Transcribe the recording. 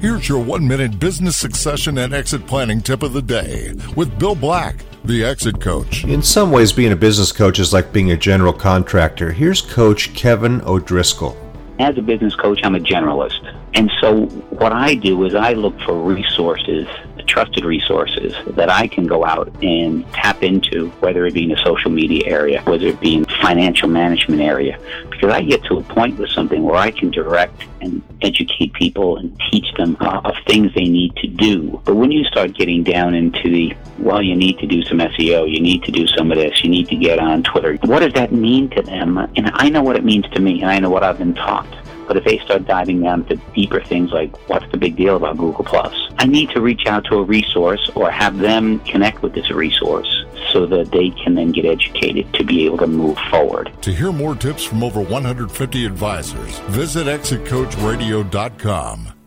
Here's your one minute business succession and exit planning tip of the day with Bill Black, the exit coach. In some ways, being a business coach is like being a general contractor. Here's Coach Kevin O'Driscoll. As a business coach, I'm a generalist. And so what I do is I look for resources trusted resources that I can go out and tap into, whether it be in the social media area, whether it be in financial management area, because I get to a point with something where I can direct and educate people and teach them uh, of things they need to do. But when you start getting down into the, well, you need to do some SEO, you need to do some of this, you need to get on Twitter, what does that mean to them? And I know what it means to me, and I know what I've been taught. But if they start diving down to deeper things like what's the big deal about Google Plus, I need to reach out to a resource or have them connect with this resource so that they can then get educated to be able to move forward. To hear more tips from over 150 advisors, visit exitcoachradio.com.